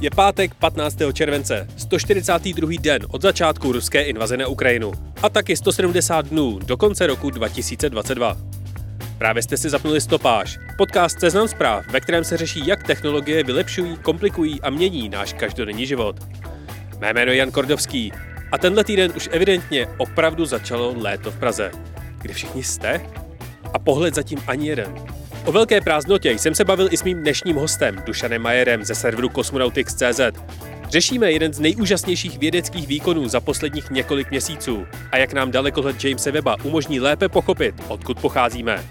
Je pátek 15. července, 142. den od začátku ruské invaze na Ukrajinu a taky 170 dnů do konce roku 2022. Právě jste si zapnuli stopáž, podcast Seznam zpráv, ve kterém se řeší, jak technologie vylepšují, komplikují a mění náš každodenní život. Mé jméno je Jan Kordovský a tenhle týden už evidentně opravdu začalo léto v Praze. Kde všichni jste? A pohled zatím ani jeden. O velké prázdnotě jsem se bavil i s mým dnešním hostem, Dušanem Majerem ze serveru Cosmonautics.cz. Řešíme jeden z nejúžasnějších vědeckých výkonů za posledních několik měsíců a jak nám dalekohled Jamesa Weba umožní lépe pochopit, odkud pocházíme.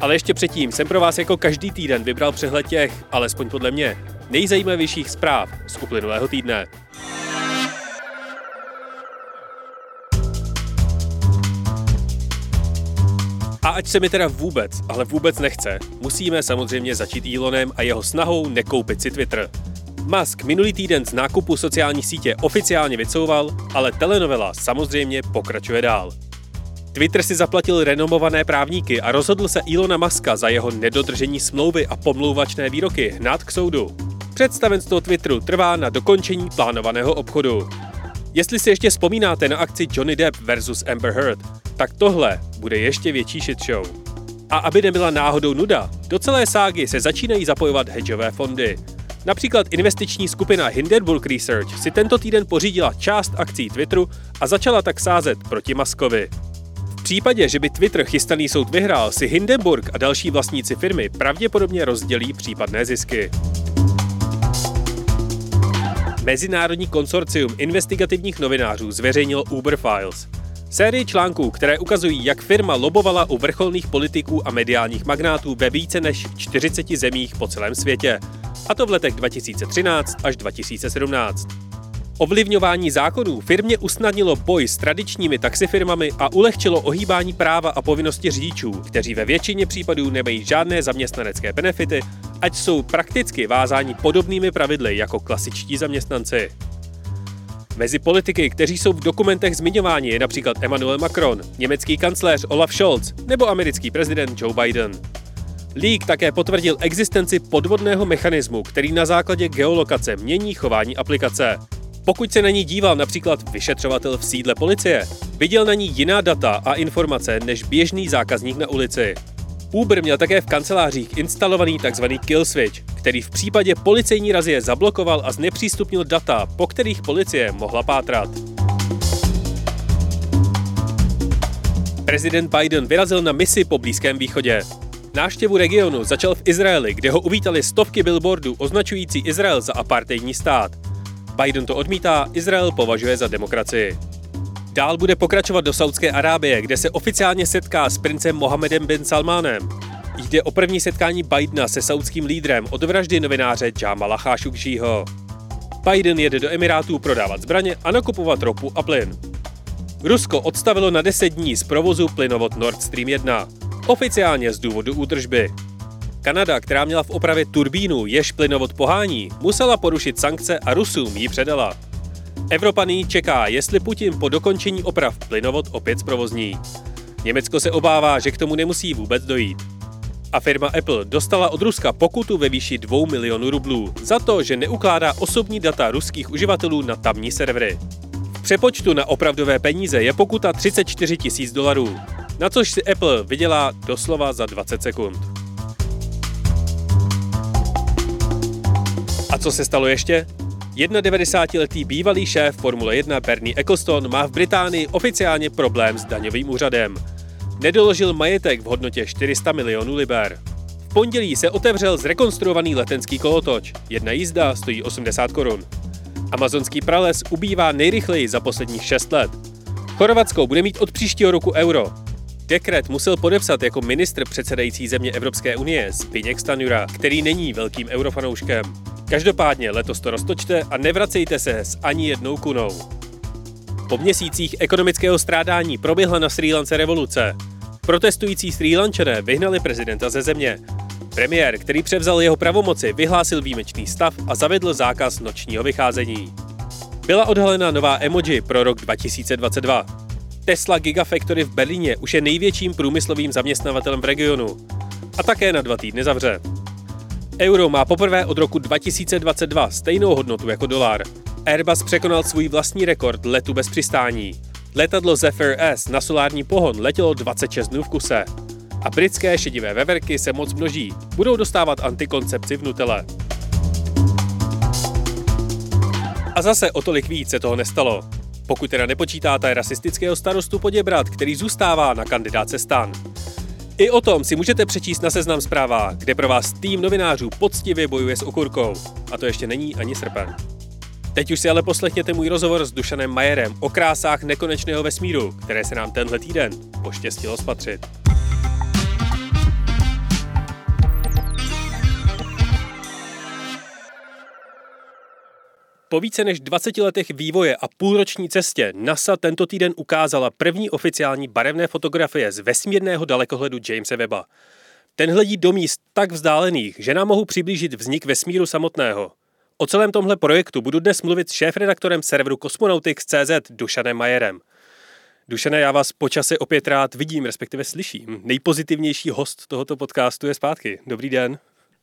Ale ještě předtím jsem pro vás jako každý týden vybral přehled těch, alespoň podle mě, nejzajímavějších zpráv z uplynulého týdne. A ať se mi teda vůbec, ale vůbec nechce, musíme samozřejmě začít Elonem a jeho snahou nekoupit si Twitter. Musk minulý týden z nákupu sociální sítě oficiálně vycouval, ale telenovela samozřejmě pokračuje dál. Twitter si zaplatil renomované právníky a rozhodl se Ilona Muska za jeho nedodržení smlouvy a pomlouvačné výroky hnát k soudu. Představenstvo Twitteru trvá na dokončení plánovaného obchodu. Jestli si ještě vzpomínáte na akci Johnny Depp versus Amber Heard, tak tohle bude ještě větší shit show. A aby nebyla náhodou nuda, do celé ságy se začínají zapojovat hedžové fondy. Například investiční skupina Hindenburg Research si tento týden pořídila část akcí Twitteru a začala tak sázet proti Maskovi. V případě, že by Twitter chystaný soud vyhrál, si Hindenburg a další vlastníci firmy pravděpodobně rozdělí případné zisky. Mezinárodní konsorcium investigativních novinářů zveřejnilo Uber Files. Sérii článků, které ukazují, jak firma lobovala u vrcholných politiků a mediálních magnátů ve více než 40 zemích po celém světě. A to v letech 2013 až 2017. Ovlivňování zákonů firmě usnadnilo boj s tradičními taxifirmami a ulehčilo ohýbání práva a povinnosti řidičů, kteří ve většině případů nemají žádné zaměstnanecké benefity, ať jsou prakticky vázáni podobnými pravidly jako klasičtí zaměstnanci. Mezi politiky, kteří jsou v dokumentech zmiňováni, je například Emmanuel Macron, německý kancléř Olaf Scholz nebo americký prezident Joe Biden. Leak také potvrdil existenci podvodného mechanismu, který na základě geolokace mění chování aplikace. Pokud se na ní díval například vyšetřovatel v sídle policie, viděl na ní jiná data a informace než běžný zákazník na ulici. Uber měl také v kancelářích instalovaný tzv. kill switch, který v případě policejní razie zablokoval a znepřístupnil data, po kterých policie mohla pátrat. Prezident Biden vyrazil na misi po Blízkém východě. Návštěvu regionu začal v Izraeli, kde ho uvítali stovky billboardů označující Izrael za apartheidní stát. Biden to odmítá, Izrael považuje za demokracii. Dál bude pokračovat do Saudské Arábie, kde se oficiálně setká s princem Mohamedem bin Salmánem. Jde o první setkání Bidena se saudským lídrem od vraždy novináře Jamala Khashoggiho. Biden jede do Emirátů prodávat zbraně a nakupovat ropu a plyn. Rusko odstavilo na 10 dní z provozu plynovod Nord Stream 1, oficiálně z důvodu údržby. Kanada, která měla v opravě turbínu, jež plynovod pohání, musela porušit sankce a Rusům ji předala. Evropa nyní čeká, jestli Putin po dokončení oprav plynovod opět zprovozní. Německo se obává, že k tomu nemusí vůbec dojít. A firma Apple dostala od Ruska pokutu ve výši 2 milionů rublů za to, že neukládá osobní data ruských uživatelů na tamní servery. V přepočtu na opravdové peníze je pokuta 34 tisíc dolarů, na což si Apple vydělá doslova za 20 sekund. A co se stalo ještě? 91-letý bývalý šéf Formule 1 Bernie Eccleston má v Británii oficiálně problém s daňovým úřadem. Nedoložil majetek v hodnotě 400 milionů liber. V pondělí se otevřel zrekonstruovaný letenský kolotoč. Jedna jízda stojí 80 korun. Amazonský prales ubývá nejrychleji za posledních 6 let. Chorvatsko bude mít od příštího roku euro. Dekret musel podepsat jako ministr předsedající země Evropské unie Zbigněk Stanjura, který není velkým eurofanouškem. Každopádně letos to roztočte a nevracejte se s ani jednou kunou. Po měsících ekonomického strádání proběhla na Sri Lance revoluce. Protestující Sri Lančané vyhnali prezidenta ze země. Premiér, který převzal jeho pravomoci, vyhlásil výjimečný stav a zavedl zákaz nočního vycházení. Byla odhalena nová emoji pro rok 2022. Tesla Gigafactory v Berlíně už je největším průmyslovým zaměstnavatelem v regionu a také na dva týdny zavře. Euro má poprvé od roku 2022 stejnou hodnotu jako dolar. Airbus překonal svůj vlastní rekord letu bez přistání. Letadlo Zephyr S na solární pohon letělo 26 dnů v kuse. A britské šedivé veverky se moc množí. Budou dostávat antikoncepci v Nutelle. A zase o tolik víc se toho nestalo. Pokud teda nepočítáte rasistického starostu Poděbrat, který zůstává na kandidáce stan. I o tom si můžete přečíst na seznam zpráva, kde pro vás tým novinářů poctivě bojuje s okurkou. A to ještě není ani srpen. Teď už si ale poslechněte můj rozhovor s Dušanem Majerem o krásách nekonečného vesmíru, které se nám tenhle týden poštěstilo spatřit. Po více než 20 letech vývoje a půlroční cestě NASA tento týden ukázala první oficiální barevné fotografie z vesmírného dalekohledu Jamesa Webba. Ten hledí do míst tak vzdálených, že nám mohou přiblížit vznik vesmíru samotného. O celém tomhle projektu budu dnes mluvit s šéf-redaktorem serveru Cosmonautics.cz Dušanem Majerem. Dušane, já vás počase opět rád vidím, respektive slyším. Nejpozitivnější host tohoto podcastu je zpátky. Dobrý den.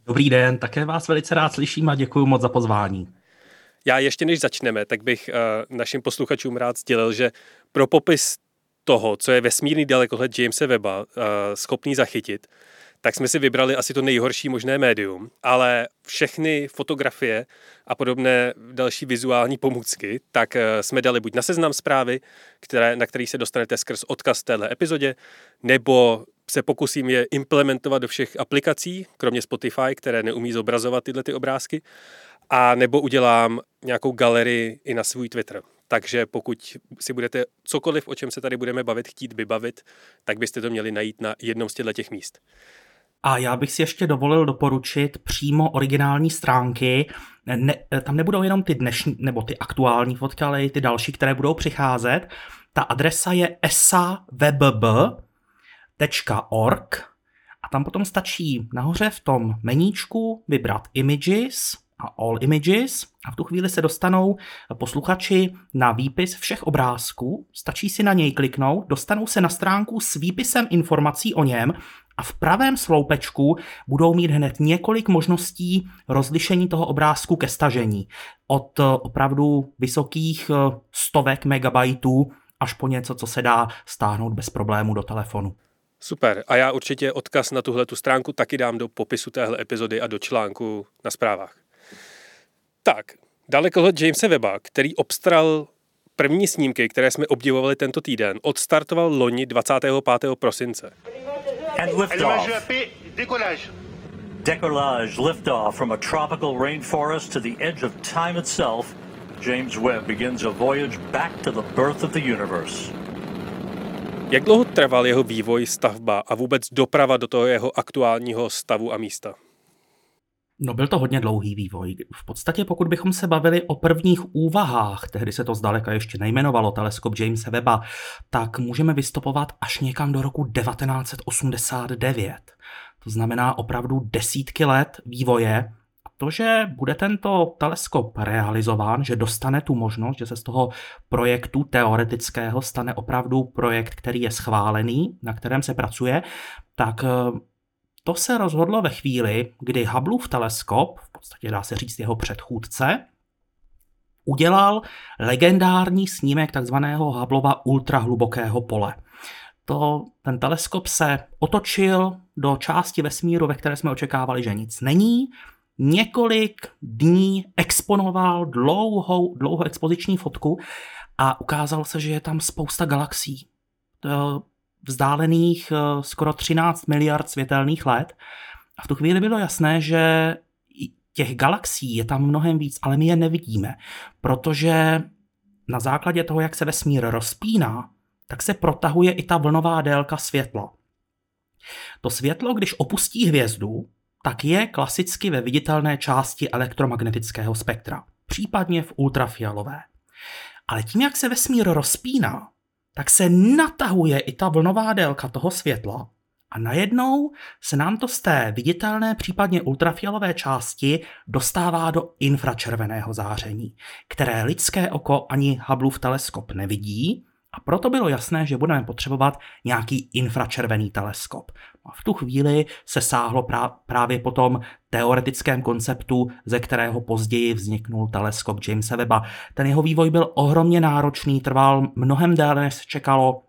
Dobrý den, také vás velice rád slyším a děkuji moc za pozvání. Já ještě než začneme, tak bych uh, našim posluchačům rád sdělil, že pro popis toho, co je vesmírný dalekohled Jamesa Weba uh, schopný zachytit, tak jsme si vybrali asi to nejhorší možné médium, ale všechny fotografie a podobné další vizuální pomůcky, tak eh, jsme dali buď na seznam zprávy, které, na který se dostanete skrz odkaz téhle epizodě, nebo se pokusím je implementovat do všech aplikací, kromě Spotify, které neumí zobrazovat tyhle ty obrázky, a nebo udělám nějakou galerii i na svůj Twitter. Takže pokud si budete cokoliv, o čem se tady budeme bavit, chtít vybavit, tak byste to měli najít na jednom z těchto těch míst. A já bych si ještě dovolil doporučit přímo originální stránky. Ne, tam nebudou jenom ty dnešní nebo ty aktuální fotky, ale i ty další, které budou přicházet. Ta adresa je esawebb.org a tam potom stačí nahoře v tom meníčku vybrat images All Images a v tu chvíli se dostanou posluchači na výpis všech obrázků, stačí si na něj kliknout, dostanou se na stránku s výpisem informací o něm a v pravém sloupečku budou mít hned několik možností rozlišení toho obrázku ke stažení. Od opravdu vysokých eh, stovek megabajtů až po něco, co se dá stáhnout bez problému do telefonu. Super. A já určitě odkaz na tuhle tu stránku taky dám do popisu téhle epizody a do článku na zprávách. Tak, dalekohled Jamesa Weba, který obstaral první snímky, které jsme obdivovali tento týden, odstartoval loni 25. prosince. And liftoff. Decollage liftoff from a tropical rainforest to the edge of time itself. James Webb begins a voyage back to the birth of the universe. Jak dlouho trval jeho vývoj, stavba a vůbec doprava do toho jeho aktuálního stavu a místa? No byl to hodně dlouhý vývoj. V podstatě pokud bychom se bavili o prvních úvahách, tehdy se to zdaleka ještě nejmenovalo teleskop Jamesa Webba, tak můžeme vystupovat až někam do roku 1989. To znamená opravdu desítky let vývoje. A to, že bude tento teleskop realizován, že dostane tu možnost, že se z toho projektu teoretického stane opravdu projekt, který je schválený, na kterém se pracuje, tak to se rozhodlo ve chvíli, kdy Hubbleův teleskop, v podstatě dá se říct jeho předchůdce, udělal legendární snímek takzvaného Hubbleova ultrahlubokého pole. To, ten teleskop se otočil do části vesmíru, ve které jsme očekávali, že nic není. Několik dní exponoval dlouhou, dlouhou expoziční fotku a ukázalo se, že je tam spousta galaxií. Vzdálených eh, skoro 13 miliard světelných let. A v tu chvíli bylo jasné, že těch galaxií je tam mnohem víc, ale my je nevidíme, protože na základě toho, jak se vesmír rozpíná, tak se protahuje i ta vlnová délka světla. To světlo, když opustí hvězdu, tak je klasicky ve viditelné části elektromagnetického spektra, případně v ultrafialové. Ale tím, jak se vesmír rozpíná, tak se natahuje i ta vlnová délka toho světla a najednou se nám to z té viditelné, případně ultrafialové části dostává do infračerveného záření, které lidské oko ani Hubbleův teleskop nevidí, a proto bylo jasné, že budeme potřebovat nějaký infračervený teleskop. A v tu chvíli se sáhlo právě po tom teoretickém konceptu, ze kterého později vzniknul teleskop Jamesa Webba. Ten jeho vývoj byl ohromně náročný, trval mnohem déle, než se čekalo,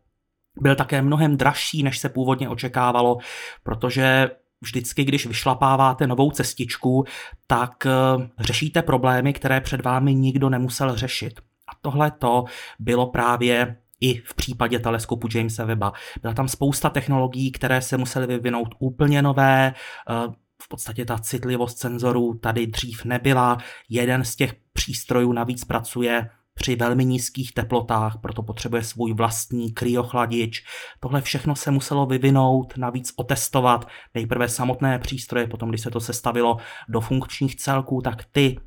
byl také mnohem dražší, než se původně očekávalo, protože vždycky, když vyšlapáváte novou cestičku, tak eh, řešíte problémy, které před vámi nikdo nemusel řešit. A tohle to bylo právě i v případě teleskopu Jamesa Webba. Byla tam spousta technologií, které se musely vyvinout úplně nové, eh, v podstatě ta citlivost senzorů tady dřív nebyla. Jeden z těch přístrojů navíc pracuje při velmi nízkých teplotách, proto potřebuje svůj vlastní kryochladič. Tohle všechno se muselo vyvinout, navíc otestovat. Nejprve samotné přístroje, potom když se to sestavilo do funkčních celků, tak ty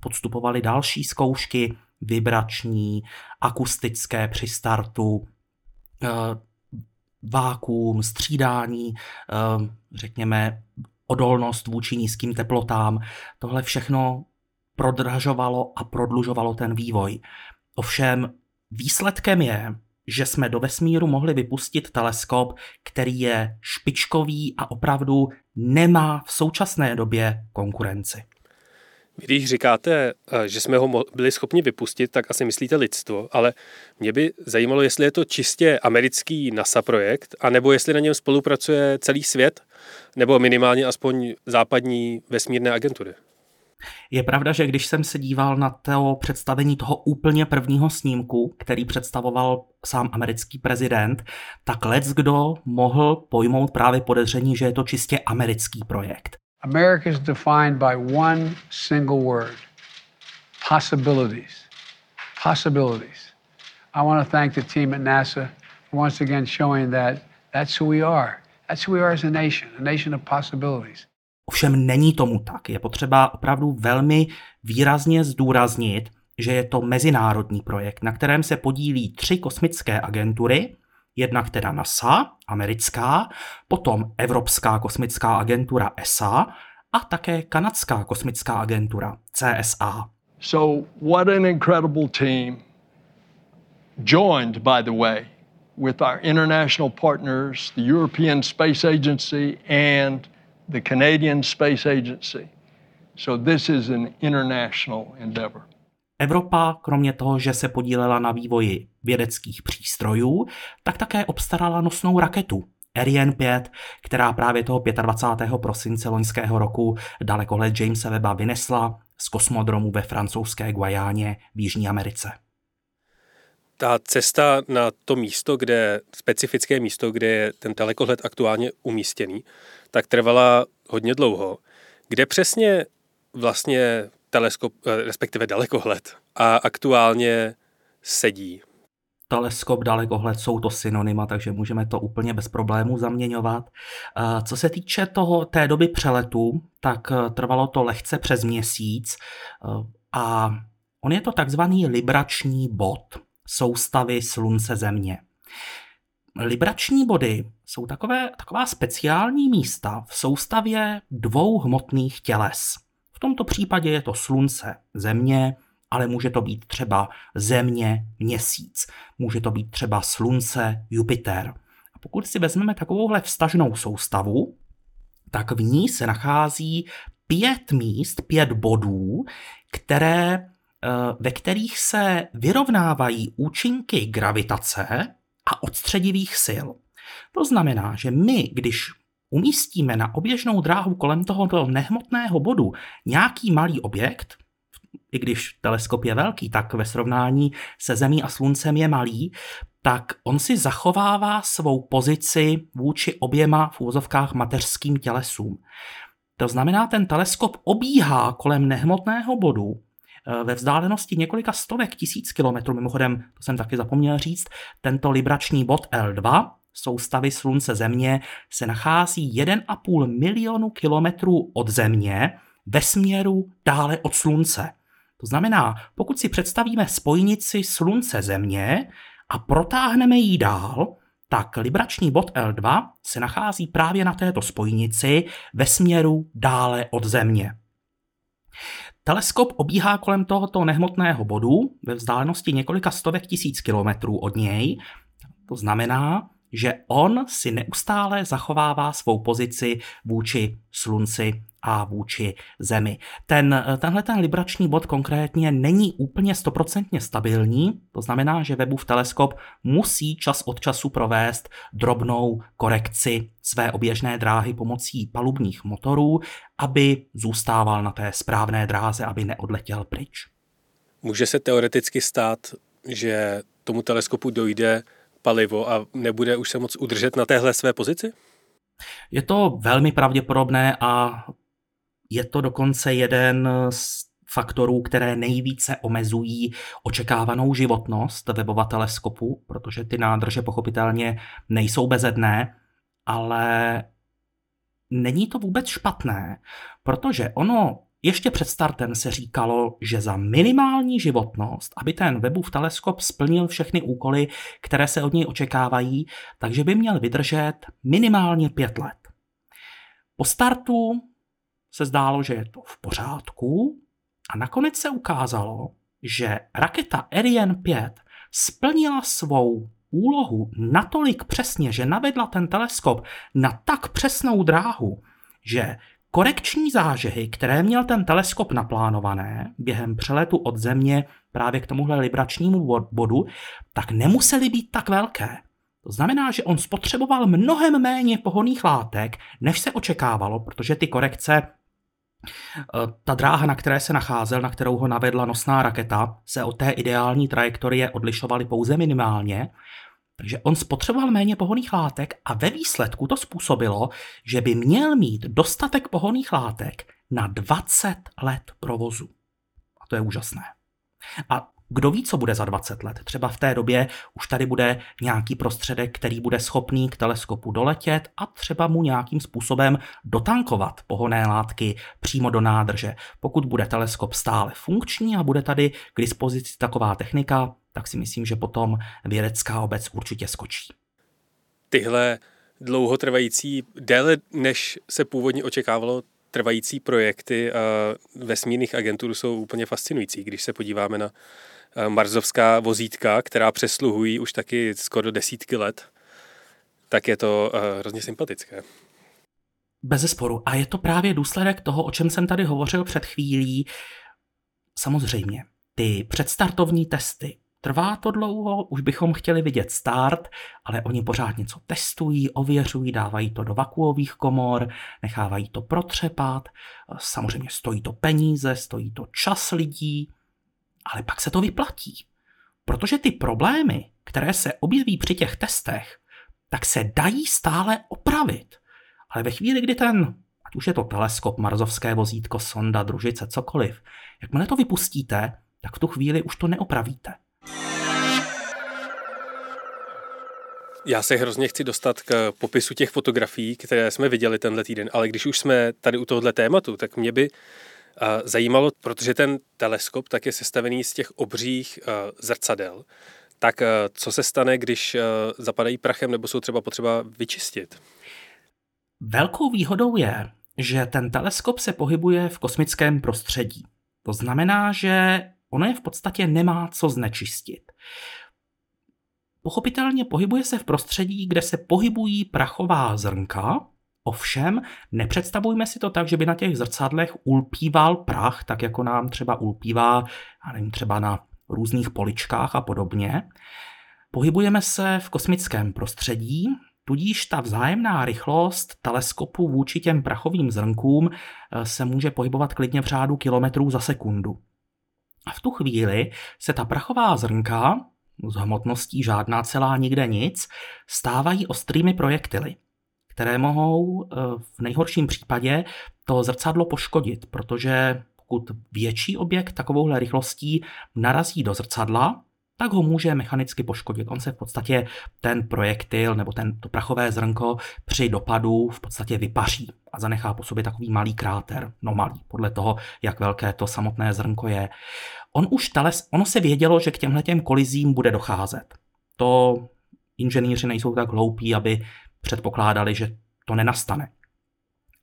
podstupovaly další zkoušky, vibrační, akustické při startu, eh, vákuum, střídání, eh, řekněme, odolnost vůči nízkým teplotám. Tohle všechno prodražovalo a prodlužovalo ten vývoj. Ovšem výsledkem je, že jsme do vesmíru mohli vypustit teleskop, který je špičkový a opravdu nemá v současné době konkurenci. Když říkáte, eh, že jsme ho byli schopni vypustit, tak asi myslíte lidstvo, ale mě by zajímalo, jestli je to čistě americký NASA projekt, anebo jestli na něm spolupracuje celý svět, nebo minimálně aspoň západní vesmírné agentury. Je pravda, že když jsem se díval na to představení toho úplně prvního snímku, který představoval sám americký prezident, tak lec kdo mohl pojmout právě podezření, že je to čistě americký projekt. America is defined by one single word possibilities. Possibilities. I want to thank the team at NASA for once again showing that that's who we are. That's who we are as a nation, a nation of possibilities. Ovšem není tomu tak. Je potřeba opravdu velmi výrazně zdůraznit, že je to mezinárodní projekt, na kterém se podílí tři kosmické agentury, jednak teda NASA, americká, potom Evropská kosmická agentura ESA a také kanadská kosmická agentura CSA. So what an incredible team joined by the way with our international partners, the European Space Agency and the Canadian Space Agency. So this is an international endeavor. Evropa, kromě toho, že se podílela na vývoji vědeckých přístrojů, tak také obstarala nosnou raketu Ariane 5, která právě toho 25. prosince loňského roku dalekohled Jamesa Webba vynesla z kosmodromu ve francouzské Guajáně v Jižní Americe. Ta cesta na to místo, kde, specifické místo, kde je ten dalekohled aktuálně umístěný, tak trvala hodně dlouho. Kde přesně vlastně teleskop, eh, respektive dalekohled a aktuálně sedí? teleskop, dalekohled jsou to synonyma, takže můžeme to úplně bez problémů zaměňovat. Eh, co se týče toho, té doby přeletu, tak eh, trvalo to lehce přes měsíc a on je to takzvaný librační bod soustavy Slunce Země. Librační body jsou takové, taková speciální místa v soustavě dvou hmotných těles. V tomto případě je to Slunce, Země, ale může to být třeba Země, Měsíc, může to být třeba Slunce, Jupiter. A pokud si vezmeme takovouhle vstažnou soustavu, tak v ní se nachází pět míst, pět bodů, které, eh, ve kterých se vyrovnávají účinky gravitace a odstředivých sil. To znamená, že my, když umístíme na oběžnou dráhu kolem tohoto nehmotného bodu nějaký malý objekt, i když teleskop je velký, tak ve srovnání se Zemí a Sluncem je malý, tak on si zachovává svou pozici vůči oběma v úvozovkách mateřským tělesům. To znamená, ten teleskop obíhá kolem nehmotného bodu Eh, ve vzdálenosti několika stovek tisíc kilometrů, mimochodem, to jsem taky zapomněl říct, tento librační bod L2 soustavy Slunce Země se nachází 1,5 milionu kilometrů od Země ve směru dále od Slunce. To znamená, pokud si představíme spojnici Slunce-Země a protáhneme ji dál, tak librační bod L2 se nachází právě na této spojnici ve směru dále od Země. Teleskop obíhá kolem tohoto nehmotného bodu ve vzdálenosti několika stovek tisíc kilometrů od něj. To znamená, že on si neustále zachovává svou pozici vůči Slunci a vůči Zemi. Ten, tenhle ten librační bod konkrétně není úplně stoprocentně stabilní, to znamená, že Webův teleskop musí čas od času provést drobnou korekci své oběžné dráhy pomocí palubních motorů, aby zůstával na té správné dráze, aby neodletěl pryč. Může se teoreticky stát, že tomu teleskopu dojde palivo a nebude už se moc udržet na téhle své pozici? Je to velmi pravděpodobné a je to dokonce jeden z faktorů, které nejvíce omezují očekávanou životnost webova teleskopu, protože ty nádrže pochopitelně nejsou bezedné, ale není to vůbec špatné, protože ono ještě před startem se říkalo, že za minimální životnost, aby ten Webův teleskop splnil všechny úkoly, které se od něj očekávají, takže by měl vydržet minimálně pět let. Po startu se zdálo, že je to v pořádku a nakonec se ukázalo, že raketa Ariane 5 splnila svou úlohu natolik přesně, že navedla ten teleskop na tak přesnou dráhu, že korekční zážehy, které měl ten teleskop naplánované během přeletu od Země právě k tomuhle libračnímu bodu, tak nemusely být tak velké. To znamená, že on spotřeboval mnohem méně pohoných látek, než se očekávalo, protože ty korekce Eh, ta dráha, na které se nacházel, na kterou ho navedla nosná raketa, se od té ideální trajektorie odlišovaly pouze minimálně, takže on spotřeboval méně pohoných látek a ve výsledku to způsobilo, že by měl mít dostatek pohoných látek na 20 let provozu. A to je úžasné. A kdo ví, co bude za 20 let? Třeba v té době už tady bude nějaký prostředek, který bude schopný k teleskopu doletět a třeba mu nějakým způsobem dotankovat pohoné látky přímo do nádrže. Pokud bude teleskop stále funkční a bude tady k dispozici taková technika, tak si myslím, že potom vědecká obec určitě skočí. Tyhle dlouhotrvající, déle než se původně očekávalo, trvající projekty a vesmírných agentur jsou úplně fascinující, když se podíváme na Eh, marzovská vozítka, která přesluhují už taky skoro desítky let, tak je to uh, hrozně sympatické. Bez sporu. A je to právě důsledek toho, o čem jsem tady hovořil před chvílí. Samozřejmě, ty předstartovní testy. Trvá to dlouho, už bychom chtěli vidět start, ale oni pořád něco testují, ověřují, dávají to do vakuových komor, nechávají to protřepat. Samozřejmě stojí to peníze, stojí to čas lidí, ale pak se to vyplatí. Protože ty problémy, které se objeví při těch testech, tak se dají stále opravit. Ale ve chvíli, kdy ten, ať už je to teleskop, marzovské vozítko, sonda, družice, cokoliv, jakmile to vypustíte, tak v tu chvíli už to neopravíte. Já se hrozně chci dostat k popisu těch fotografií, které jsme viděli tenhle týden, ale když už jsme tady u tohohle tématu, tak mě by zajímalo, protože ten teleskop tak je sestavený z těch obřích zrcadel. Tak co se stane, když zapadají prachem nebo jsou třeba potřeba vyčistit? Velkou výhodou je, že ten teleskop se pohybuje v kosmickém prostředí. To znamená, že ono je v podstatě nemá co znečistit. Pochopitelně pohybuje se v prostředí, kde se pohybují prachová zrnka, Ovšem, nepředstavujme si to tak, že by na těch zrcadlech ulpíval prach, tak jako nám třeba ulpívá, já nevím, třeba na různých poličkách a podobně. Pohybujeme se v kosmickém prostředí, tudíž ta vzájemná rychlost teleskopu vůči těm prachovým zrnkům eh, se může pohybovat klidně v řádu kilometrů za sekundu. A v tu chvíli se ta prachová zrnka, s hmotností žádná celá nikde nic, stávají ostrými projektily které mohou eh, v nejhorším případě to zrcadlo poškodit, protože pokud větší objekt takovouhle rychlostí narazí do zrcadla, tak ho může mechanicky poškodit. On se v podstatě ten projektil nebo ten, to prachové zrnko při dopadu v podstatě vypaří a zanechá po sobě takový malý kráter. No malý, podle toho, jak velké to samotné zrnko je. On už teles, ono se vědělo, že k těmhle těm kolizím bude docházet. To inženýři nejsou tak hloupí, aby předpokládali, že to nenastane.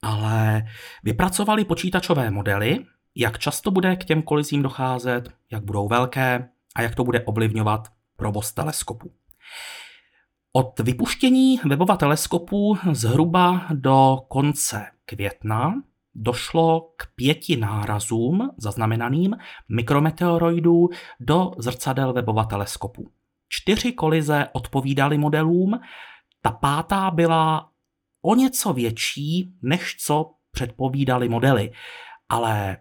Ale vypracovali počítačové modely, jak často bude k těm kolizím docházet, jak budou velké a jak to bude ovlivňovat provoz teleskopu. Od vypuštění webova teleskopu zhruba do konce května došlo k pěti nárazům zaznamenaným mikrometeoroidů do zrcadel webova teleskopu. Čtyři kolize odpovídaly modelům, ta pátá byla o něco větší, než co předpovídali modely. Ale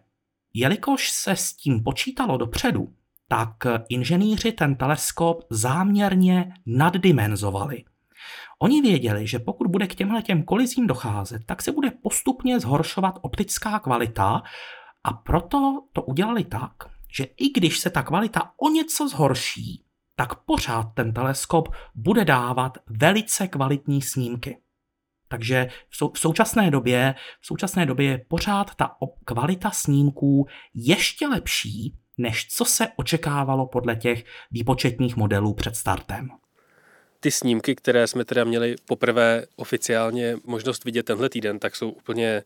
jelikož se s tím počítalo dopředu, tak inženýři ten teleskop záměrně naddimenzovali. Oni věděli, že pokud bude k těmhle těm kolizím docházet, tak se bude postupně zhoršovat optická kvalita a proto to udělali tak, že i když se ta kvalita o něco zhorší, tak pořád ten teleskop bude dávat velice kvalitní snímky. Takže v současné době, v současné době je pořád ta kvalita snímků ještě lepší, než co se očekávalo podle těch výpočetních modelů před startem. Ty snímky, které jsme teda měli poprvé oficiálně možnost vidět tenhle týden, tak jsou úplně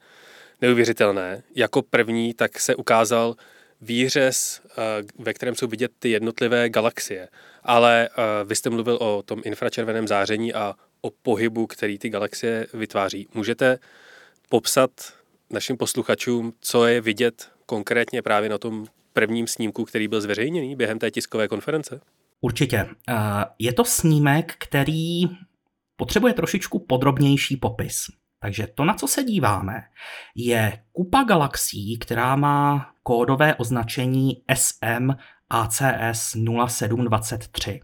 neuvěřitelné. Jako první tak se ukázal výřez, eh, ve kterém jsou vidět ty jednotlivé galaxie. Ale eh, vy jste mluvil o tom infračerveném záření a o pohybu, který ty galaxie vytváří. Můžete popsat našim posluchačům, co je vidět konkrétně právě na tom prvním snímku, který byl zveřejněný během té tiskové konference? Určitě. Eh, je to snímek, který potřebuje trošičku podrobnější popis. Takže to, na co se díváme, je kupa galaxií, která má kódové označení SM ACS 0723.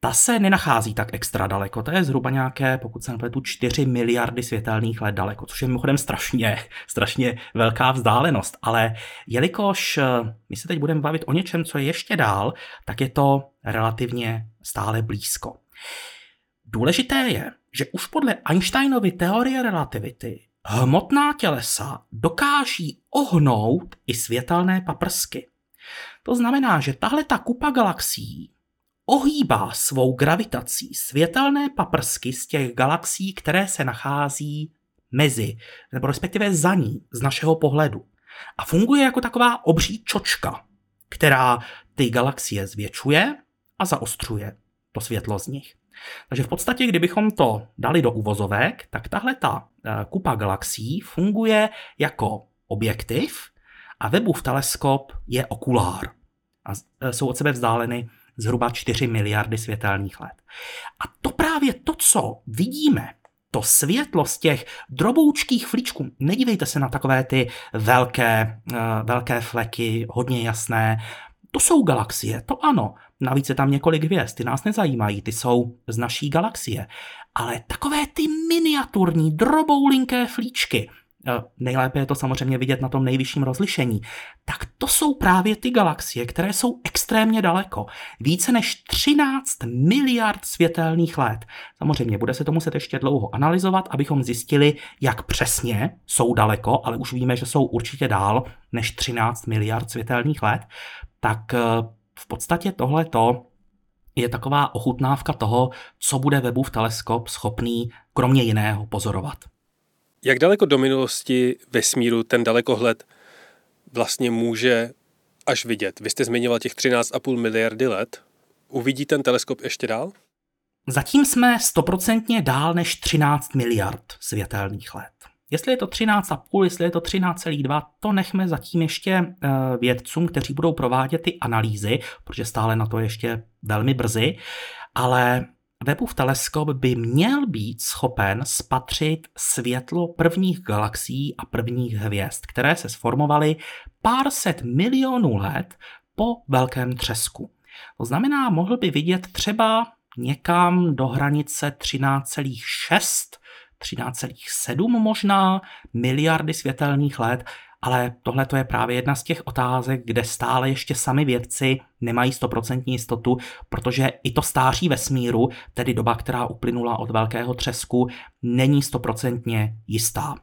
Ta se nenachází tak extra daleko, to je zhruba nějaké, pokud se nepletu, 4 miliardy světelných let daleko, což je mimochodem strašně, strašně velká vzdálenost, ale jelikož eh, my se teď budeme bavit o něčem, co je ještě dál, tak je to relativně stále blízko. Důležité je, že už podle Einsteinovy teorie relativity hmotná tělesa dokáží ohnout i světelné paprsky. To znamená, že tahle ta kupa galaxií ohýbá svou gravitací světelné paprsky z těch galaxií, které se nachází mezi, nebo respektive za ní, z našeho pohledu. A funguje jako taková obří čočka, která ty galaxie zvětšuje a zaostřuje to světlo z nich. Takže v podstatě, kdybychom to dali do uvozovek, tak tahle ta eh, kupa galaxií funguje jako objektiv a Webův teleskop je okulár. A eh, jsou od sebe vzdáleny zhruba 4 miliardy světelných let. A to právě to, co vidíme, to světlo z těch droboučkých flíčků, nedívejte se na takové ty velké, uh, velké fleky, hodně jasné, to jsou galaxie, to ano. Navíc je tam několik hvězd, ty nás nezajímají, ty jsou z naší galaxie. Ale takové ty miniaturní, droboulinké flíčky, nejlépe je to samozřejmě vidět na tom nejvyšším rozlišení, tak to jsou právě ty galaxie, které jsou extrémně daleko. Více než 13 miliard světelných let. Samozřejmě bude se to muset ještě dlouho analyzovat, abychom zjistili, jak přesně jsou daleko, ale už víme, že jsou určitě dál než 13 miliard světelných let. Tak eh, v podstatě tohleto je taková ochutnávka toho, co bude Webův teleskop schopný kromě jiného pozorovat. Jak daleko do minulosti vesmíru ten dalekohled vlastně může až vidět? Vy jste zmiňoval těch 13,5 miliardy let. Uvidí ten teleskop ještě dál? Zatím jsme stoprocentně dál než 13 miliard světelných let. Jestli je to 13,5, jestli je to 13,2, to nechme zatím ještě eh, vědcům, kteří budou provádět ty analýzy, protože stále na to ještě velmi brzy, ale Webův teleskop by měl být schopen spatřit světlo prvních galaxií a prvních hvězd, které se sformovaly pár set milionů let po velkém třesku. To znamená, mohl by vidět třeba někam do hranice 13,6 13,7 možná miliardy světelných let ale tohle to je právě jedna z těch otázek, kde stále ještě sami vědci nemají stoprocentní jistotu, protože i to stáří vesmíru, tedy doba, která uplynula od velkého třesku, není stoprocentně jistá.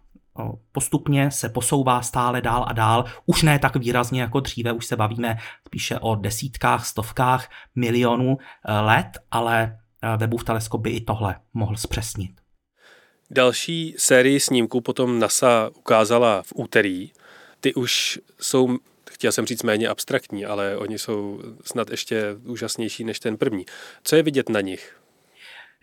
postupně se posouvá stále dál a dál, už ne tak výrazně jako dříve, už se bavíme spíše o desítkách, stovkách milionů let, ale Webův teleskop by i tohle mohl zpřesnit. Další sérii snímků potom NASA ukázala v úterý. Ty už jsou, chtěl jsem říct méně abstraktní, ale oni jsou snad ještě úžasnější než ten první. Co je vidět na nich?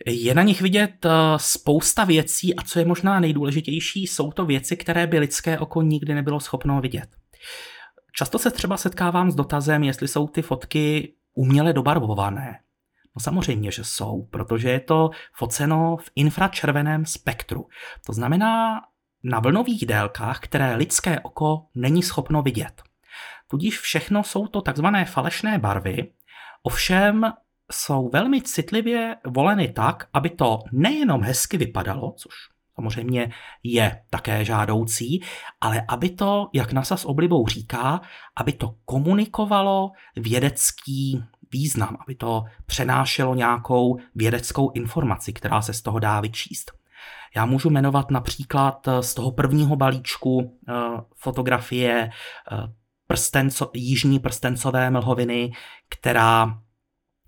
Je na nich vidět eh, spousta věcí a co je možná nejdůležitější, jsou to věci, které by lidské oko nikdy nebylo schopno vidět. Často se třeba setkávám s dotazem, jestli jsou ty fotky uměle dobarvované. No samozřejmě, že jsou, protože je to foceno v infračerveném spektru. To znamená na vlnových délkách, které lidské oko není schopno vidět. Tudíž všechno jsou to takzvané falešné barvy, ovšem jsou velmi citlivě voleny tak, aby to nejenom hezky vypadalo, což samozřejmě je také žádoucí, ale aby to, jak NASA s oblibou říká, aby to komunikovalo vědecký význam, aby to přenášelo nějakou vědeckou informaci, která se z toho dá vyčíst. Já můžu jmenovat například eh, z toho prvního balíčku eh, fotografie eh, prstenco, jižní prstencové mlhoviny, která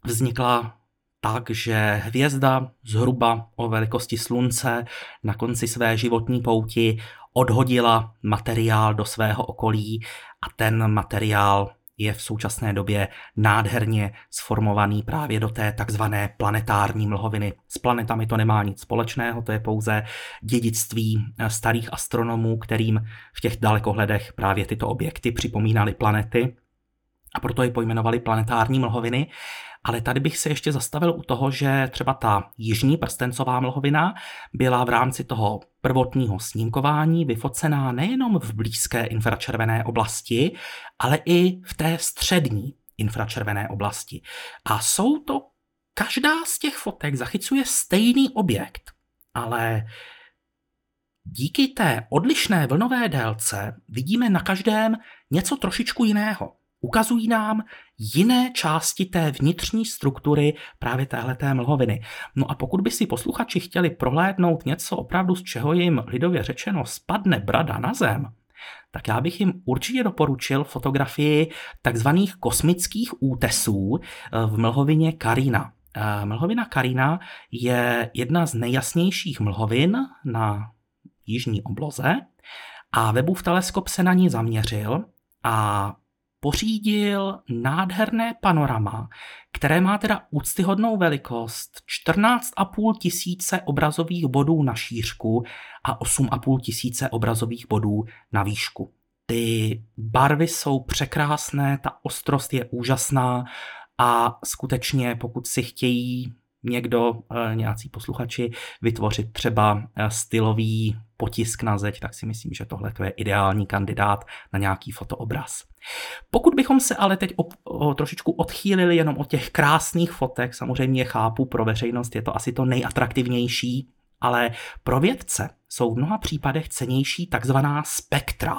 vznikla tak, že hvězda zhruba o velikosti slunce na konci své životní pouti odhodila materiál do svého okolí a ten materiál je v současné době nádherně sformovaný právě do té takzvané planetární mlhoviny. S planetami to nemá nic společného, to je pouze dědictví eh, starých astronomů, kterým v těch dalekohledech právě tyto objekty připomínaly planety a proto je pojmenovali planetární mlhoviny. Ale tady bych se ještě zastavil u toho, že třeba ta jižní prstencová mlhovina byla v rámci toho prvotního snímkování vyfocená nejenom v blízké infračervené oblasti, ale i v té střední infračervené oblasti. A jsou to, každá z těch fotek zachycuje stejný objekt, ale díky té odlišné vlnové délce vidíme na každém něco trošičku jiného ukazují nám jiné části té vnitřní struktury právě téhleté mlhoviny. No a pokud by si posluchači chtěli prohlédnout něco opravdu, z čeho jim lidově řečeno spadne brada na zem, tak já bych jim určitě doporučil fotografii takzvaných kosmických útesů eh, v mlhovině Karina. Eh, mlhovina Karina je jedna z nejjasnějších mlhovin na jižní obloze a Webův teleskop se na ní zaměřil a pořídil nádherné panorama, které má teda úctyhodnou velikost 14,5 tisíce obrazových bodů na šířku a 8,5 tisíce obrazových bodů na výšku. Ty barvy jsou překrásné, ta ostrost je úžasná a skutečně pokud si chtějí někdo, eh, nějací posluchači, vytvořit třeba eh, stylový potisk na zeď, tak si myslím, že tohle je ideální kandidát na nějaký fotoobraz. Pokud bychom se ale teď o, o, trošičku odchýlili jenom od těch krásných fotek, samozřejmě chápu, pro veřejnost je to asi to nejatraktivnější, ale pro vědce jsou v mnoha případech cenější takzvaná spektra.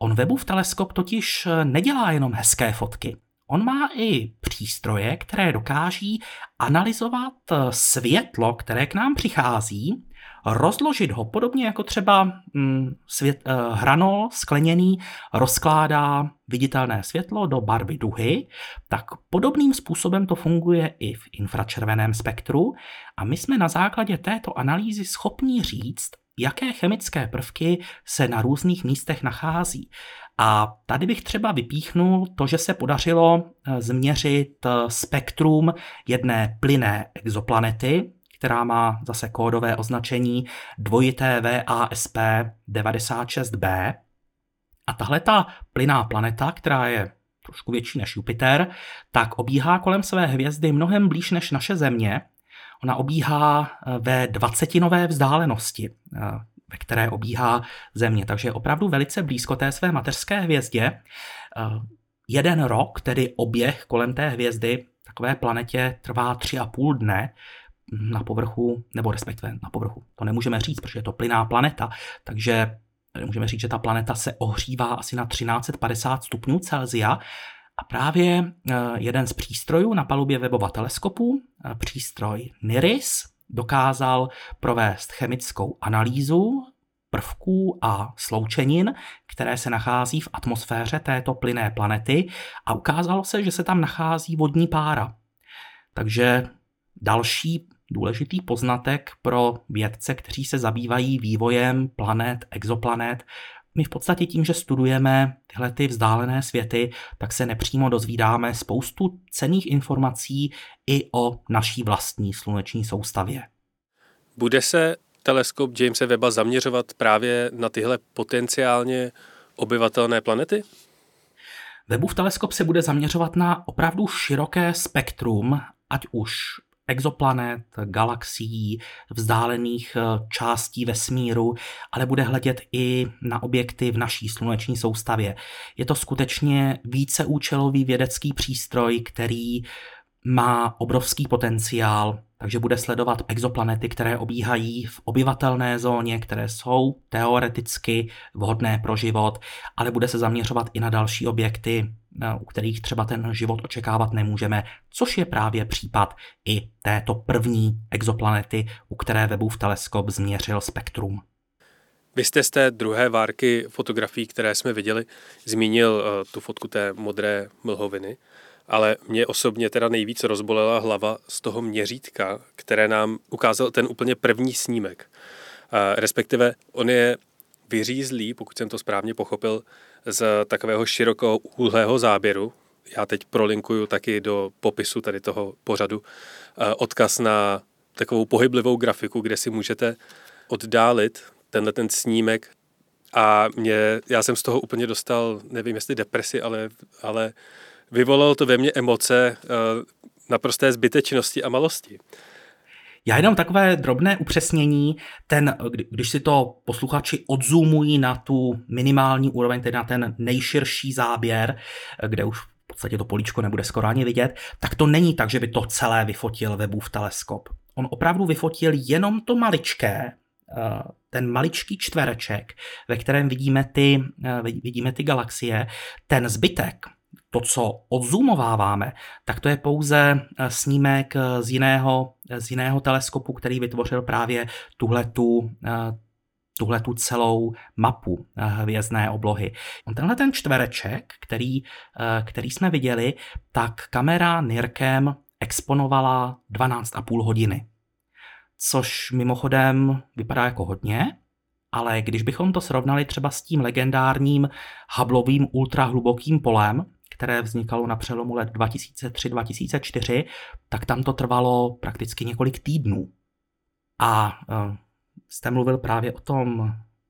On Webův teleskop totiž nedělá jenom hezké fotky. On má i přístroje, které dokáží analyzovat světlo, které k nám přichází, rozložit ho podobně jako třeba hm, svět, eh, hranol skleněný rozkládá viditelné světlo do barvy duhy, tak podobným způsobem to funguje i v infračerveném spektru a my jsme na základě této analýzy schopni říct, jaké chemické prvky se na různých místech nachází. A tady bych třeba vypíchnul to, že se podařilo eh, změřit eh, spektrum jedné plyné exoplanety, která má zase kódové označení dvojité VASP 96b. A tahle ta plyná planeta, která je trošku větší než Jupiter, tak obíhá kolem své hvězdy mnohem blíž než naše Země. Ona obíhá eh, ve dvacetinové vzdálenosti ve které obíhá Země. Takže je opravdu velice blízko té své mateřské hvězdě. Eh, jeden rok, tedy oběh kolem té hvězdy, takové planetě trvá tři a půl dne na povrchu, nebo respektive na povrchu. To nemůžeme říct, protože je to plyná planeta, takže můžeme říct, že ta planeta se ohřívá asi na 1350 stupňů Celsia a právě eh, jeden z přístrojů na palubě webova teleskopu, eh, přístroj NIRIS, dokázal provést chemickou analýzu prvků a sloučenin, které se nachází v atmosféře této plyné planety a ukázalo se, že se tam nachází vodní pára. Takže další důležitý poznatek pro vědce, kteří se zabývají vývojem planet, exoplanet. My v podstatě tím, že studujeme tyhle ty vzdálené světy, tak se nepřímo dozvídáme spoustu cených informací i o naší vlastní sluneční soustavě. Bude se teleskop Jamesa Webba zaměřovat právě na tyhle potenciálně obyvatelné planety? Webův teleskop se bude zaměřovat na opravdu široké spektrum, ať už exoplanet, galaxií, vzdálených eh, částí vesmíru, ale bude hledět i na objekty v naší sluneční soustavě. Je to skutečně víceúčelový vědecký přístroj, který má obrovský potenciál, takže bude sledovat exoplanety, které obíhají v obyvatelné zóně, které jsou teoreticky vhodné pro život, ale bude se zaměřovat i na další objekty, u kterých třeba ten život očekávat nemůžeme, což je právě případ i této první exoplanety, u které Webův teleskop změřil spektrum. Vy jste z té druhé várky fotografií, které jsme viděli, zmínil uh, tu fotku té modré mlhoviny ale mě osobně teda nejvíc rozbolela hlava z toho měřítka, které nám ukázal ten úplně první snímek. Respektive on je vyřízlý, pokud jsem to správně pochopil, z takového širokého úhlého záběru. Já teď prolinkuju taky do popisu tady toho pořadu odkaz na takovou pohyblivou grafiku, kde si můžete oddálit tenhle ten snímek a mě, já jsem z toho úplně dostal, nevím jestli depresi, ale, ale vyvolalo to ve mně emoce uh, naprosté zbytečnosti a malosti. Já jenom takové drobné upřesnění, ten, když si to posluchači odzumují na tu minimální úroveň, tedy na ten nejširší záběr, kde už v podstatě to políčko nebude skoro ani vidět, tak to není tak, že by to celé vyfotil Webův teleskop. On opravdu vyfotil jenom to maličké, eh, ten maličký čtvereček, ve kterém vidíme ty, eh, vidíme ty galaxie, ten zbytek, to, co odzoomováváme, tak to je pouze eh, snímek eh, z jiného, eh, z jiného teleskopu, který vytvořil právě tuhletu, tuhletu celou mapu hvězdné oblohy. Tenhle ten čtvereček, který, který jsme viděli, tak kamera NIRKem exponovala 12,5 hodiny. Což mimochodem vypadá jako hodně, ale když bychom to srovnali třeba s tím legendárním Hubbleovým ultrahlubokým polem, které vznikalo na přelomu let 2003-2004, tak tam to trvalo prakticky několik týdnů. A uh, jste mluvil právě o tom,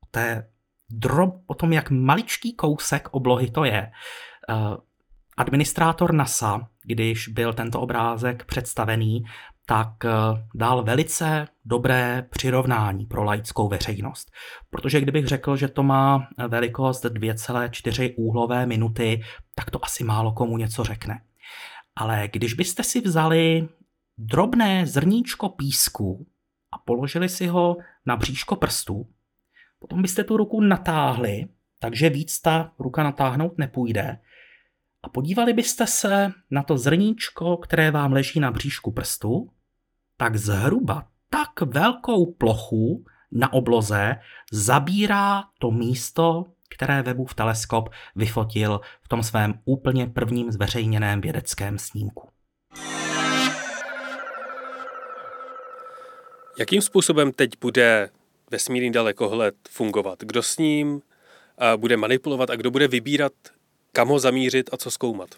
o, té drob, o tom, jak maličký kousek oblohy to je. Uh, administrátor NASA, když byl tento obrázek představený, tak eh, dal velice dobré přirovnání pro laickou veřejnost. Protože kdybych řekl, že to má velikost 2,4 úhlové minuty, tak to asi málo komu něco řekne. Ale když byste si vzali drobné zrníčko písku a položili si ho na bříško prstů, potom byste tu ruku natáhli, takže víc ta ruka natáhnout nepůjde, a podívali byste se na to zrníčko, které vám leží na bříšku prstu, tak zhruba tak velkou plochu na obloze zabírá to místo, které Webův teleskop vyfotil v tom svém úplně prvním zveřejněném vědeckém snímku. Jakým způsobem teď bude vesmírný dalekohled fungovat? Kdo s ním bude manipulovat a kdo bude vybírat, kam ho zamířit a co zkoumat?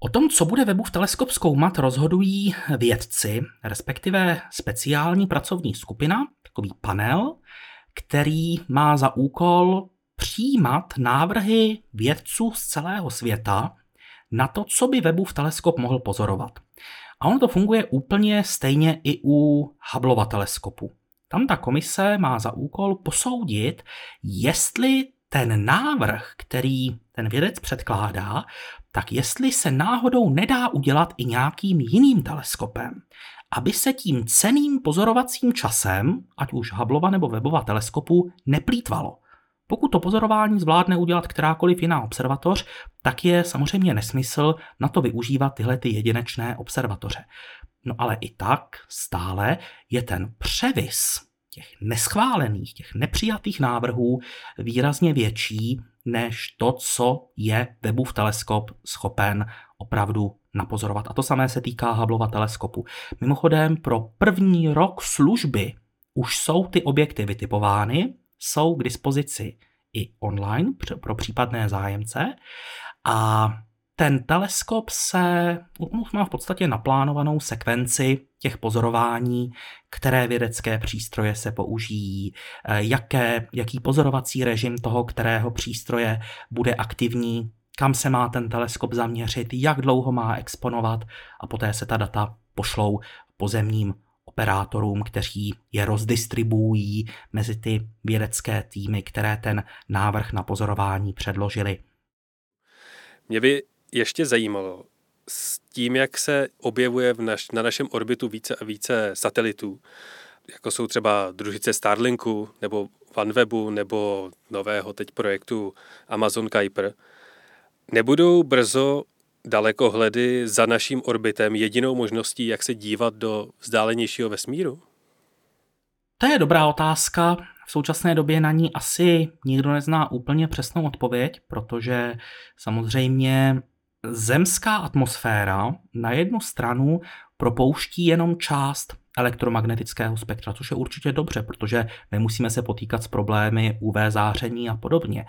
O tom, co bude Webův teleskop zkoumat, rozhodují vědci, respektive speciální pracovní skupina, takový panel, který má za úkol přijímat návrhy vědců z celého světa na to, co by Webův teleskop mohl pozorovat. A ono to funguje úplně stejně i u Hubbleova teleskopu. Tam ta komise má za úkol posoudit, jestli ten návrh, který ten vědec předkládá, tak jestli se náhodou nedá udělat i nějakým jiným teleskopem, aby se tím ceným pozorovacím časem, ať už Hubbleova nebo Webova teleskopu, neplýtvalo. Pokud to pozorování zvládne udělat kterákoliv jiná observatoř, tak je samozřejmě nesmysl na to využívat tyhle ty jedinečné observatoře. No ale i tak stále je ten převis těch neschválených, těch nepřijatých návrhů výrazně větší než to, co je Webův teleskop schopen opravdu napozorovat. A to samé se týká Hubbleova teleskopu. Mimochodem, pro první rok služby už jsou ty objekty vytipovány, jsou k dispozici i online pro případné zájemce a ten teleskop se už má v podstatě naplánovanou sekvenci těch pozorování, které vědecké přístroje se použijí, eh, jaké, jaký pozorovací režim toho, kterého přístroje bude aktivní, kam se má ten teleskop zaměřit, jak dlouho má exponovat a poté se ta data pošlou pozemním operátorům, kteří je rozdistribuují mezi ty vědecké týmy, které ten návrh na pozorování předložili. Mě by ještě zajímalo, s tím, jak se objevuje v naš, na našem orbitu více a více satelitů, jako jsou třeba družice Starlinku, nebo OneWebu, nebo nového teď projektu Amazon Kuiper, nebudou brzo dalekohledy za naším orbitem jedinou možností, jak se dívat do vzdálenějšího vesmíru? To je dobrá otázka. V současné době na ní asi nikdo nezná úplně přesnou odpověď, protože samozřejmě zemská atmosféra na jednu stranu propouští jenom část elektromagnetického spektra, což je určitě dobře, protože nemusíme se potýkat s problémy UV záření a podobně.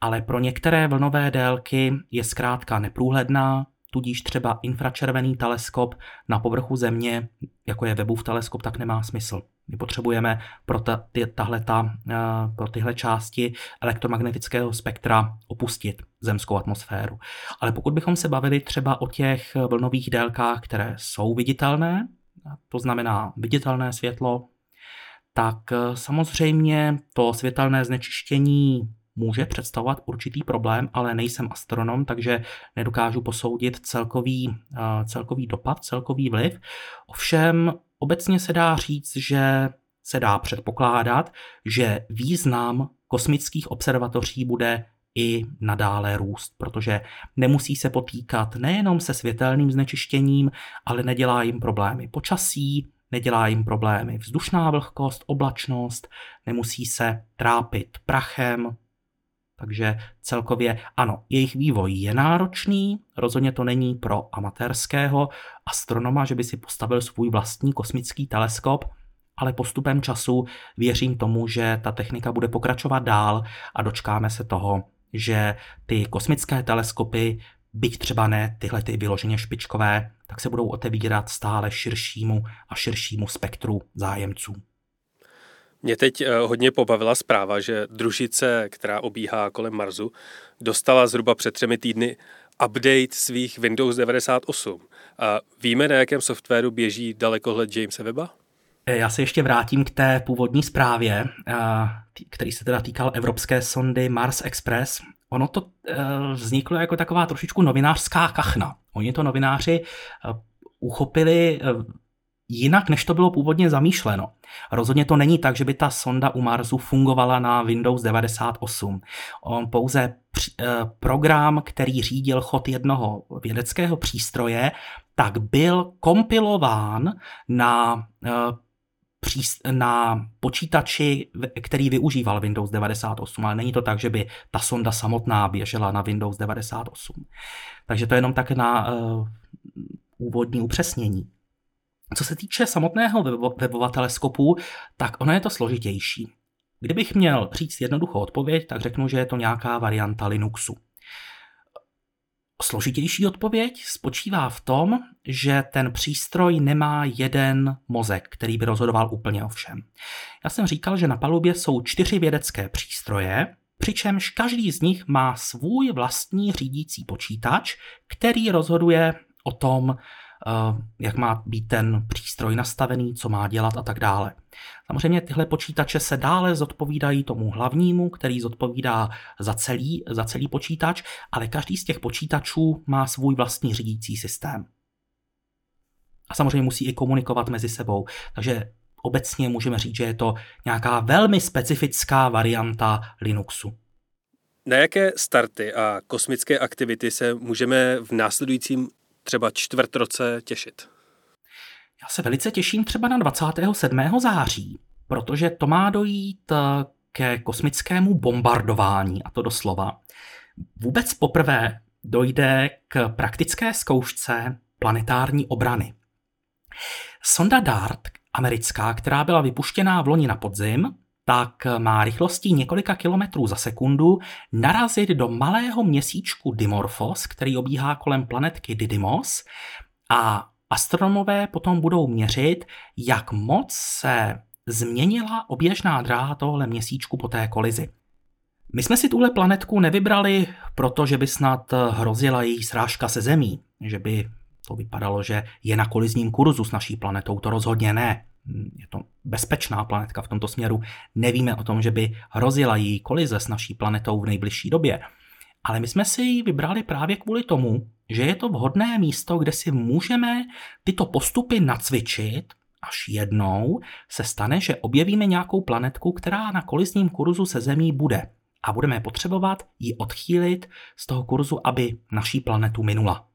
Ale pro některé vlnové délky je zkrátka neprůhledná, tudíž třeba infračervený teleskop na povrchu Země, jako je Webův teleskop, tak nemá smysl. My potřebujeme pro, ta, ty, tahle, ta, eh, pro tyhle části elektromagnetického spektra opustit zemskou atmosféru. Ale pokud bychom se bavili třeba o těch vlnových délkách, které jsou viditelné, to znamená viditelné světlo, tak eh, samozřejmě to světelné znečištění může představovat určitý problém, ale nejsem astronom, takže nedokážu posoudit celkový, eh, celkový dopad, celkový vliv. Ovšem obecně se dá říct, že se dá předpokládat, že význam kosmických observatoří bude i nadále růst, protože nemusí se potýkat nejenom se světelným znečištěním, ale nedělá jim problémy počasí, nedělá jim problémy vzdušná vlhkost, oblačnost, nemusí se trápit prachem, takže celkově ano, jejich vývoj je náročný, rozhodně to není pro amatérského astronoma, že by si postavil svůj vlastní kosmický teleskop, ale postupem času věřím tomu, že ta technika bude pokračovat dál a dočkáme se toho, že ty kosmické teleskopy, byť třeba ne tyhle ty vyloženě špičkové, tak se budou otevírat stále širšímu a širšímu spektru zájemců. Mě teď eh, hodně pobavila zpráva, že družice, která obíhá kolem Marsu, dostala zhruba před třemi týdny update svých Windows 98. A víme, na jakém softwaru běží dalekohled Jamesa Weba? Eh, já se ještě vrátím k té původní zprávě, eh, který se teda týkal evropské sondy Mars Express. Ono to vzniklo jako taková trošičku novinářská kachna. Oni to novináři uchopili jinak, než to bylo původně zamýšleno. Rozhodně to není tak, že by ta sonda u Marsu fungovala na Windows 98. On pouze eh, program, který řídil chod jednoho vědeckého přístroje, tak byl kompilován na eh, na počítači, který využíval Windows 98, ale není to tak, že by ta sonda samotná běžela na Windows 98. Takže to je jenom tak na uh, úvodní upřesnění. Co se týče samotného webova teleskopu, tak ono je to složitější. Kdybych měl říct jednoduchou odpověď, tak řeknu, že je to nějaká varianta Linuxu. Složitější odpověď spočívá v tom, že ten přístroj nemá jeden mozek, který by rozhodoval úplně o všem. Já jsem říkal, že na palubě jsou čtyři vědecké přístroje, přičemž každý z nich má svůj vlastní řídící počítač, který rozhoduje o tom, jak má být ten přístroj nastavený, co má dělat a tak dále. Samozřejmě tyhle počítače se dále zodpovídají tomu hlavnímu, který zodpovídá za celý, za celý počítač, ale každý z těch počítačů má svůj vlastní řídící systém. A samozřejmě musí i komunikovat mezi sebou. Takže obecně můžeme říct, že je to nějaká velmi specifická varianta Linuxu. Na jaké starty a kosmické aktivity se můžeme v následujícím třeba čtvrt roce těšit? Já se velice těším třeba na 27. září, protože to má dojít eh, ke kosmickému bombardování, a to doslova. Vůbec poprvé dojde k praktické zkoušce planetární obrany. Sonda DART, americká, která byla vypuštěná v loni na podzim, tak má rychlostí několika kilometrů za sekundu narazit do malého měsíčku Dimorphos, který obíhá kolem planetky Didymos a astronomové potom budou měřit, jak moc se změnila oběžná dráha tohle měsíčku po té kolizi. My jsme si tuhle planetku nevybrali, protože by snad hrozila její srážka se Zemí, že by to vypadalo, že je na kolizním kurzu s naší planetou, to rozhodně ne. Je to bezpečná planetka v tomto směru. Nevíme o tom, že by hrozila její kolize s naší planetou v nejbližší době. Ale my jsme si ji vybrali právě kvůli tomu, že je to vhodné místo, kde si můžeme tyto postupy nacvičit, až jednou se stane, že objevíme nějakou planetku, která na kolizním kurzu se Zemí bude. A budeme potřebovat ji odchýlit z toho kurzu, aby naší planetu minula.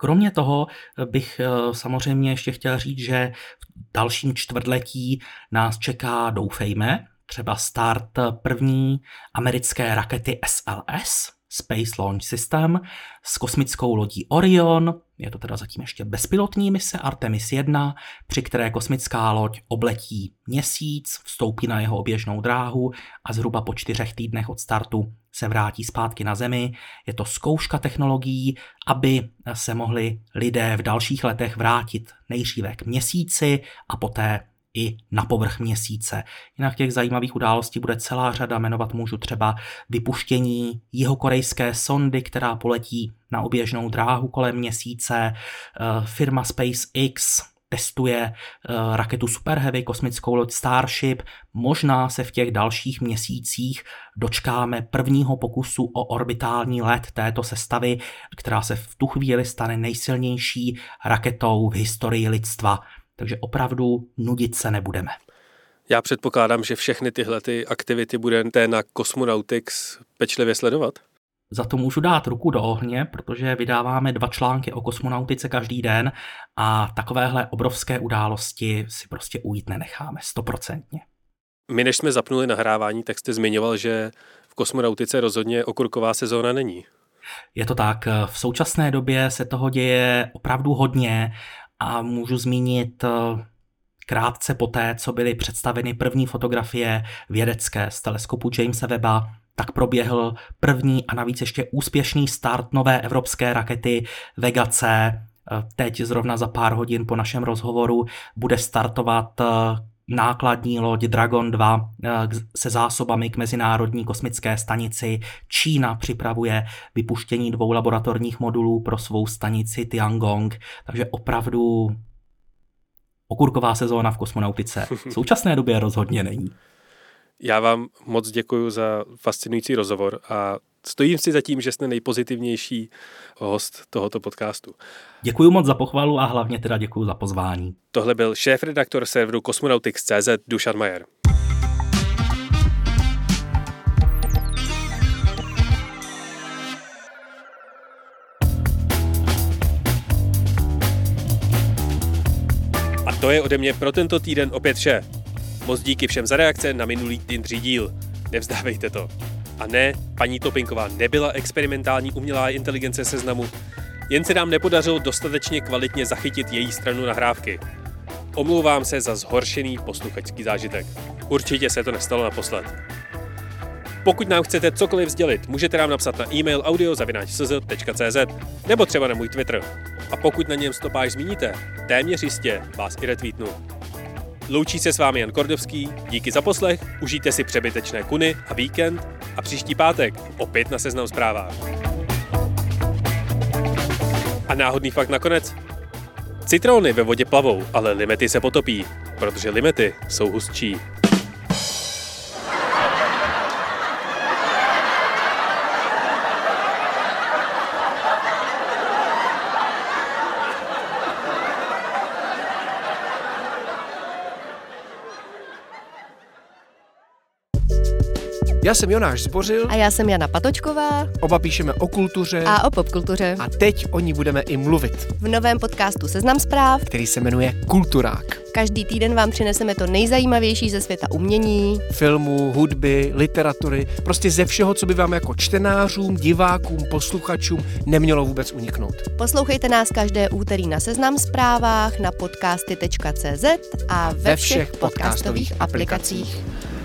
Kromě toho bych eh, samozřejmě ještě chtěl říct, že v dalším čtvrtletí nás čeká, doufejme, třeba start první americké rakety SLS, Space Launch System s kosmickou lodí Orion, je to teda zatím ještě bezpilotní mise Artemis 1, při které kosmická loď obletí měsíc, vstoupí na jeho oběžnou dráhu a zhruba po čtyřech týdnech od startu se vrátí zpátky na Zemi. Je to zkouška technologií, aby se mohli lidé v dalších letech vrátit nejdříve k měsíci a poté i na povrch měsíce. Jinak těch zajímavých událostí bude celá řada, jmenovat můžu třeba vypuštění jihokorejské sondy, která poletí na oběžnou dráhu kolem měsíce, eh, firma SpaceX testuje eh, raketu Super Heavy, kosmickou loď Starship. Možná se v těch dalších měsících dočkáme prvního pokusu o orbitální let této sestavy, která se v tu chvíli stane nejsilnější raketou v historii lidstva takže opravdu nudit se nebudeme. Já předpokládám, že všechny tyhle ty aktivity budete na Cosmonautics pečlivě sledovat? Za to můžu dát ruku do ohně, protože vydáváme dva články o kosmonautice každý den a takovéhle obrovské události si prostě ujít nenecháme, stoprocentně. My než jsme zapnuli nahrávání, tak jste zmiňoval, že v kosmonautice rozhodně okurková sezóna není. Je to tak, v současné době se toho děje opravdu hodně a můžu zmínit eh, krátce poté, co byly představeny první fotografie vědecké z teleskopu Jamesa Webba, tak proběhl první a navíc ještě úspěšný start nové evropské rakety Vega C. Teď zrovna za pár hodin po našem rozhovoru bude startovat eh, nákladní loď Dragon 2 eh, se zásobami k Mezinárodní kosmické stanici. Čína připravuje vypuštění dvou laboratorních modulů pro svou stanici Tiangong, takže opravdu okurková sezóna v kosmonautice v současné době rozhodně není. Já vám moc děkuji za fascinující rozhovor a stojím si za tím, že jste nejpozitivnější host tohoto podcastu. Děkuji moc za pochvalu a hlavně teda děkuji za pozvání. Tohle byl šéf-redaktor serveru Cosmonautics.cz Dušan Majer. A to je ode mě pro tento týden opět vše. Moc díky všem za reakce na minulý týdný díl. Nevzdávejte to. A ne, paní Topinková nebyla experimentální umělá inteligence seznamu, jen se nám nepodařilo dostatečně kvalitně zachytit její stranu nahrávky. Omlouvám se za zhoršený posluchačský zážitek. Určitě se to nestalo naposled. Pokud nám chcete cokoliv sdělit, můžete nám napsat na e-mail audio.cz nebo třeba na můj Twitter. A pokud na něm stopáž zmíníte, téměř jistě vás i retweetnu. Loučí se s vámi Jan Kordovský, díky za poslech, užijte si přebytečné kuny a víkend a příští pátek opět na seznam zprávách. A náhodný fakt nakonec. Citrony ve vodě plavou, ale limety se potopí, protože limety jsou hustší. Já jsem Jonáš Zbořil. A já jsem Jana Patočková. Oba píšeme o kultuře. A o popkultuře. A teď o ní budeme i mluvit. V novém podcastu Seznam zpráv, který se jmenuje Kulturák. Každý týden vám přineseme to nejzajímavější ze světa umění, filmu, hudby, literatury, prostě ze všeho, co by vám jako čtenářům, divákům, posluchačům nemělo vůbec uniknout. Poslouchejte nás každé úterý na Seznam zprávách, na podcasty.cz a ve, ve všech, všech podcastových aplikacích. aplikacích.